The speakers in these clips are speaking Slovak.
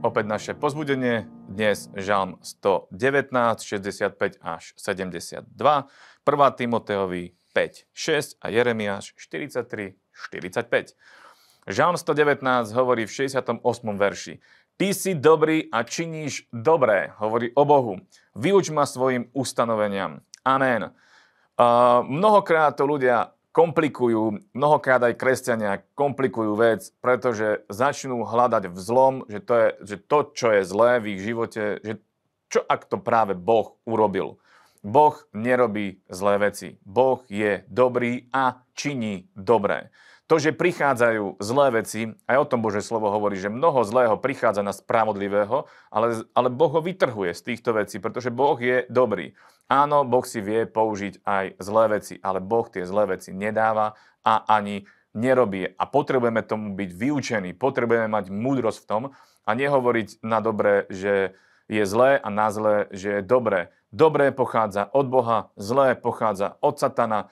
opäť naše pozbudenie. Dnes Žalm 119, 65 až 72, 1. Timoteovi 5, 6 a Jeremiáš 43, 45. Žalm 119 hovorí v 68. verši. Ty si dobrý a činíš dobré, hovorí o Bohu. Vyuč ma svojim ustanoveniam. Amen. Uh, mnohokrát to ľudia komplikujú, mnohokrát aj kresťania komplikujú vec, pretože začnú hľadať v zlom, že to, je, že to, čo je zlé v ich živote, že čo ak to práve Boh urobil. Boh nerobí zlé veci. Boh je dobrý a činí dobré. To, že prichádzajú zlé veci, aj o tom Bože slovo hovorí, že mnoho zlého prichádza na spravodlivého, ale, ale Boh ho vytrhuje z týchto vecí, pretože Boh je dobrý. Áno, Boh si vie použiť aj zlé veci, ale Boh tie zlé veci nedáva a ani nerobí. A potrebujeme tomu byť vyučení, potrebujeme mať múdrosť v tom a nehovoriť na dobre, že je zlé a na zlé, že je dobré. Dobré pochádza od Boha, zlé pochádza od Satana.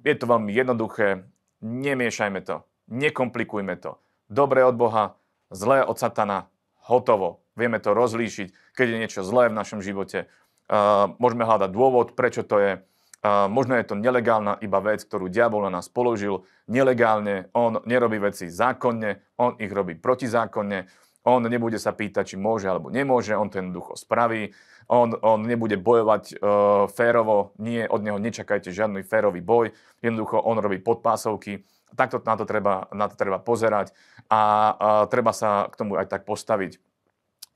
Je to veľmi jednoduché nemiešajme to, nekomplikujme to. Dobré od Boha, zlé od Satana, hotovo. Vieme to rozlíšiť, keď je niečo zlé v našom živote. Môžeme hľadať dôvod, prečo to je. Možno je to nelegálna iba vec, ktorú diabol na nás položil. Nelegálne, on nerobí veci zákonne, on ich robí protizákonne. On nebude sa pýtať, či môže alebo nemôže, on to jednoducho spraví. On, on nebude bojovať uh, férovo, nie, od neho nečakajte žiadny férový boj. Jednoducho on robí podpásovky. Takto na to treba, na to treba pozerať a uh, treba sa k tomu aj tak postaviť.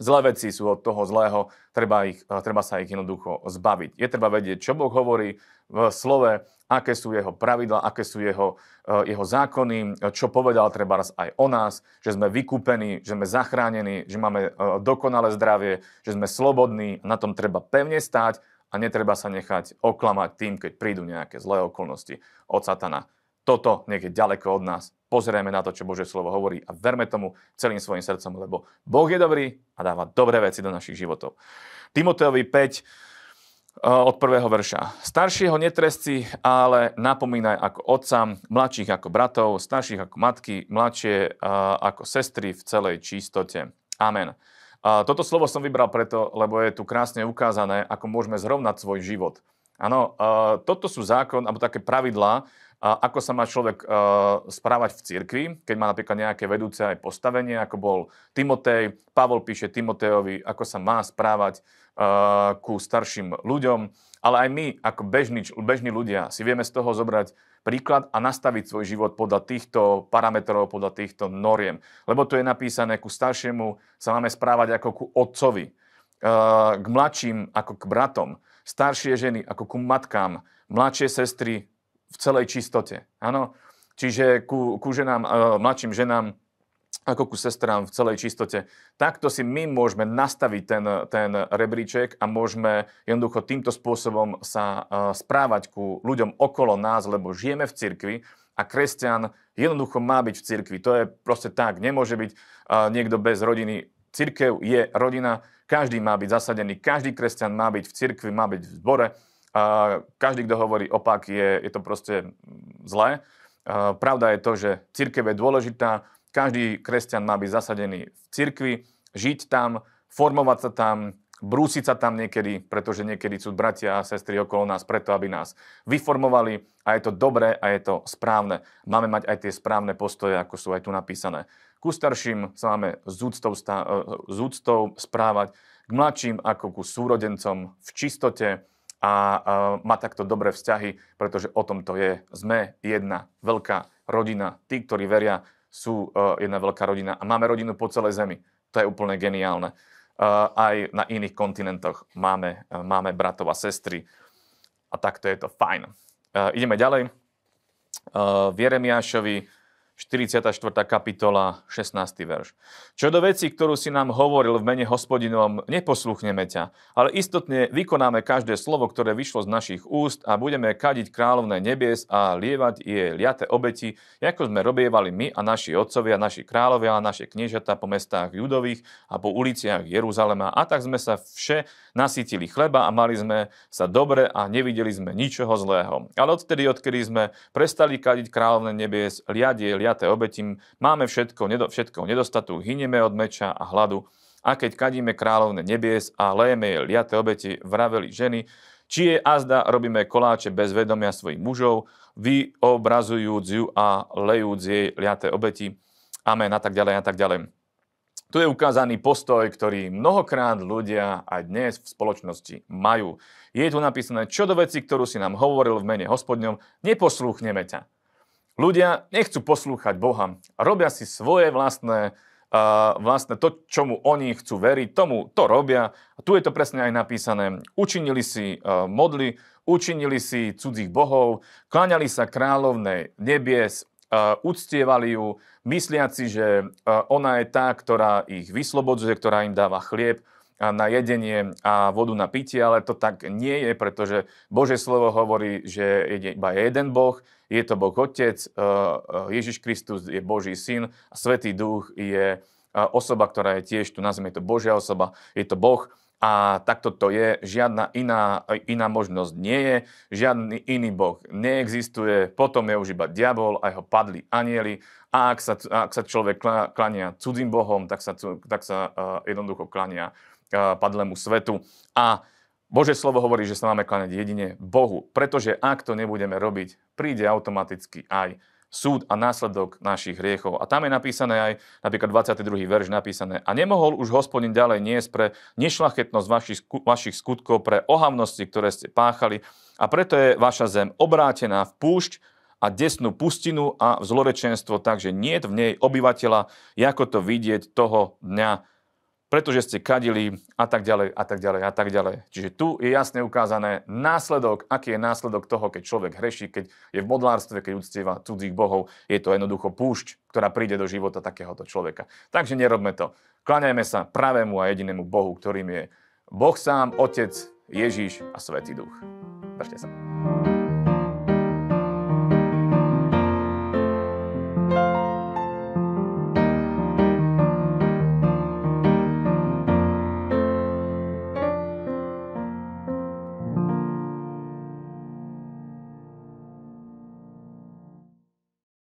Zlé veci sú od toho zlého, treba, ich, treba sa ich jednoducho zbaviť. Je treba vedieť, čo Boh hovorí v slove, aké sú jeho pravidla, aké sú jeho, jeho zákony, čo povedal treba aj o nás, že sme vykúpení, že sme zachránení, že máme dokonalé zdravie, že sme slobodní, na tom treba pevne stáť a netreba sa nechať oklamať tým, keď prídu nejaké zlé okolnosti od satana. Toto je ďaleko od nás. Pozrieme na to, čo Bože slovo hovorí a verme tomu celým svojim srdcom, lebo Boh je dobrý a dáva dobré veci do našich životov. Timoteovi 5 eh, od prvého verša. Staršieho netresci, ale napomínaj ako otca, mladších ako bratov, starších ako matky, mladšie eh, ako sestry v celej čistote. Amen. Toto slovo som vybral preto, lebo je tu krásne ukázané, ako môžeme zrovnať svoj život. Áno, eh, toto sú zákon, alebo také pravidlá, ako sa má človek uh, správať v cirkvi, keď má napríklad nejaké vedúce aj postavenie, ako bol Timotej. Pavol píše Timotejovi, ako sa má správať uh, ku starším ľuďom. Ale aj my, ako bežní, bežní ľudia, si vieme z toho zobrať príklad a nastaviť svoj život podľa týchto parametrov, podľa týchto noriem. Lebo tu je napísané, ku staršiemu sa máme správať ako ku otcovi, uh, k mladším ako k bratom, staršie ženy ako ku matkám, mladšie sestry v celej čistote. Áno? Čiže ku, ku ženám, uh, mladším ženám ako ku sestrám v celej čistote. Takto si my môžeme nastaviť ten, ten rebríček a môžeme jednoducho týmto spôsobom sa uh, správať ku ľuďom okolo nás, lebo žijeme v cirkvi a kresťan jednoducho má byť v cirkvi. To je proste tak. Nemôže byť uh, niekto bez rodiny. Cirkev je rodina, každý má byť zasadený, každý kresťan má byť v cirkvi, má byť v zbore a každý, kto hovorí opak, je, je to proste zlé. A pravda je to, že církev je dôležitá, každý kresťan má byť zasadený v cirkvi, žiť tam, formovať sa tam, brúsiť sa tam niekedy, pretože niekedy sú bratia a sestry okolo nás preto, aby nás vyformovali a je to dobré a je to správne. Máme mať aj tie správne postoje, ako sú aj tu napísané. Ku starším sa máme s úctou, stá, s úctou správať, k mladším ako ku súrodencom v čistote, a má takto dobré vzťahy, pretože o tom to je. Sme jedna veľká rodina. Tí, ktorí veria, sú e, jedna veľká rodina a máme rodinu po celej zemi. To je úplne geniálne. E, aj na iných kontinentoch máme, e, máme bratov a sestry a takto je to fajn. Ideme ďalej. V Jeremiášovi 44. kapitola, 16. verš. Čo do veci, ktorú si nám hovoril v mene hospodinom, neposluchneme ťa, ale istotne vykonáme každé slovo, ktoré vyšlo z našich úst a budeme kadiť kráľovné nebies a lievať jej liate obeti, ako sme robievali my a naši otcovia, naši kráľovia a naše kniežata po mestách judových a po uliciach Jeruzalema. A tak sme sa vše nasytili chleba a mali sme sa dobre a nevideli sme ničoho zlého. Ale odtedy, odkedy sme prestali kadiť kráľovné nebies, liadie, liate 5. obetím, máme všetko, nedo, všetko nedostatu, hynieme od meča a hladu. A keď kadíme kráľovne nebies a lejeme jej liate obeti, vraveli ženy, či je azda robíme koláče bez vedomia svojich mužov, vyobrazujúc ju a lejúc jej liate obeti. Amen a tak ďalej a tak ďalej. Tu je ukázaný postoj, ktorý mnohokrát ľudia aj dnes v spoločnosti majú. Je tu napísané, čo do veci, ktorú si nám hovoril v mene hospodňom, neposlúchneme ťa. Ľudia nechcú poslúchať Boha, robia si svoje vlastné, uh, vlastné to, čomu oni chcú veriť, tomu to robia. A tu je to presne aj napísané. Učinili si uh, modly, učinili si cudzích bohov, kláňali sa kráľovnej nebies, uh, uctievali ju, mysliaci, že uh, ona je tá, ktorá ich vyslobodzuje, ktorá im dáva chlieb na jedenie a vodu na pitie, ale to tak nie je, pretože Bože slovo hovorí, že je iba jeden Boh, je to Boh Otec, uh, Ježiš Kristus je Boží syn a Svetý Duch je osoba, ktorá je tiež, tu nazvime to Božia osoba, je to Boh a takto to je, žiadna iná, iná možnosť nie je, žiadny iný boh neexistuje, potom je už iba diabol a jeho padli anieli. A ak sa, ak sa človek klania cudzím bohom, tak sa, tak sa uh, jednoducho klania uh, padlému svetu. A Bože slovo hovorí, že sa máme kláňať jedine Bohu, pretože ak to nebudeme robiť, príde automaticky aj súd a následok našich hriechov. A tam je napísané aj, napríklad 22. verš napísané, a nemohol už hospodin ďalej niesť pre nešlachetnosť vašich, vašich skutkov, pre ohavnosti, ktoré ste páchali, a preto je vaša zem obrátená v púšť a desnú pustinu a v zlorečenstvo, takže nie v nej obyvateľa, ako to vidieť toho dňa pretože ste kadili a tak ďalej a tak ďalej a tak ďalej. Čiže tu je jasne ukázané následok, aký je následok toho, keď človek hreší, keď je v modlárstve, keď uctieva cudzích bohov. Je to jednoducho púšť, ktorá príde do života takéhoto človeka. Takže nerobme to. Kláňajme sa pravému a jedinému Bohu, ktorým je Boh sám, Otec, Ježíš a Svetý Duch. Držte sa.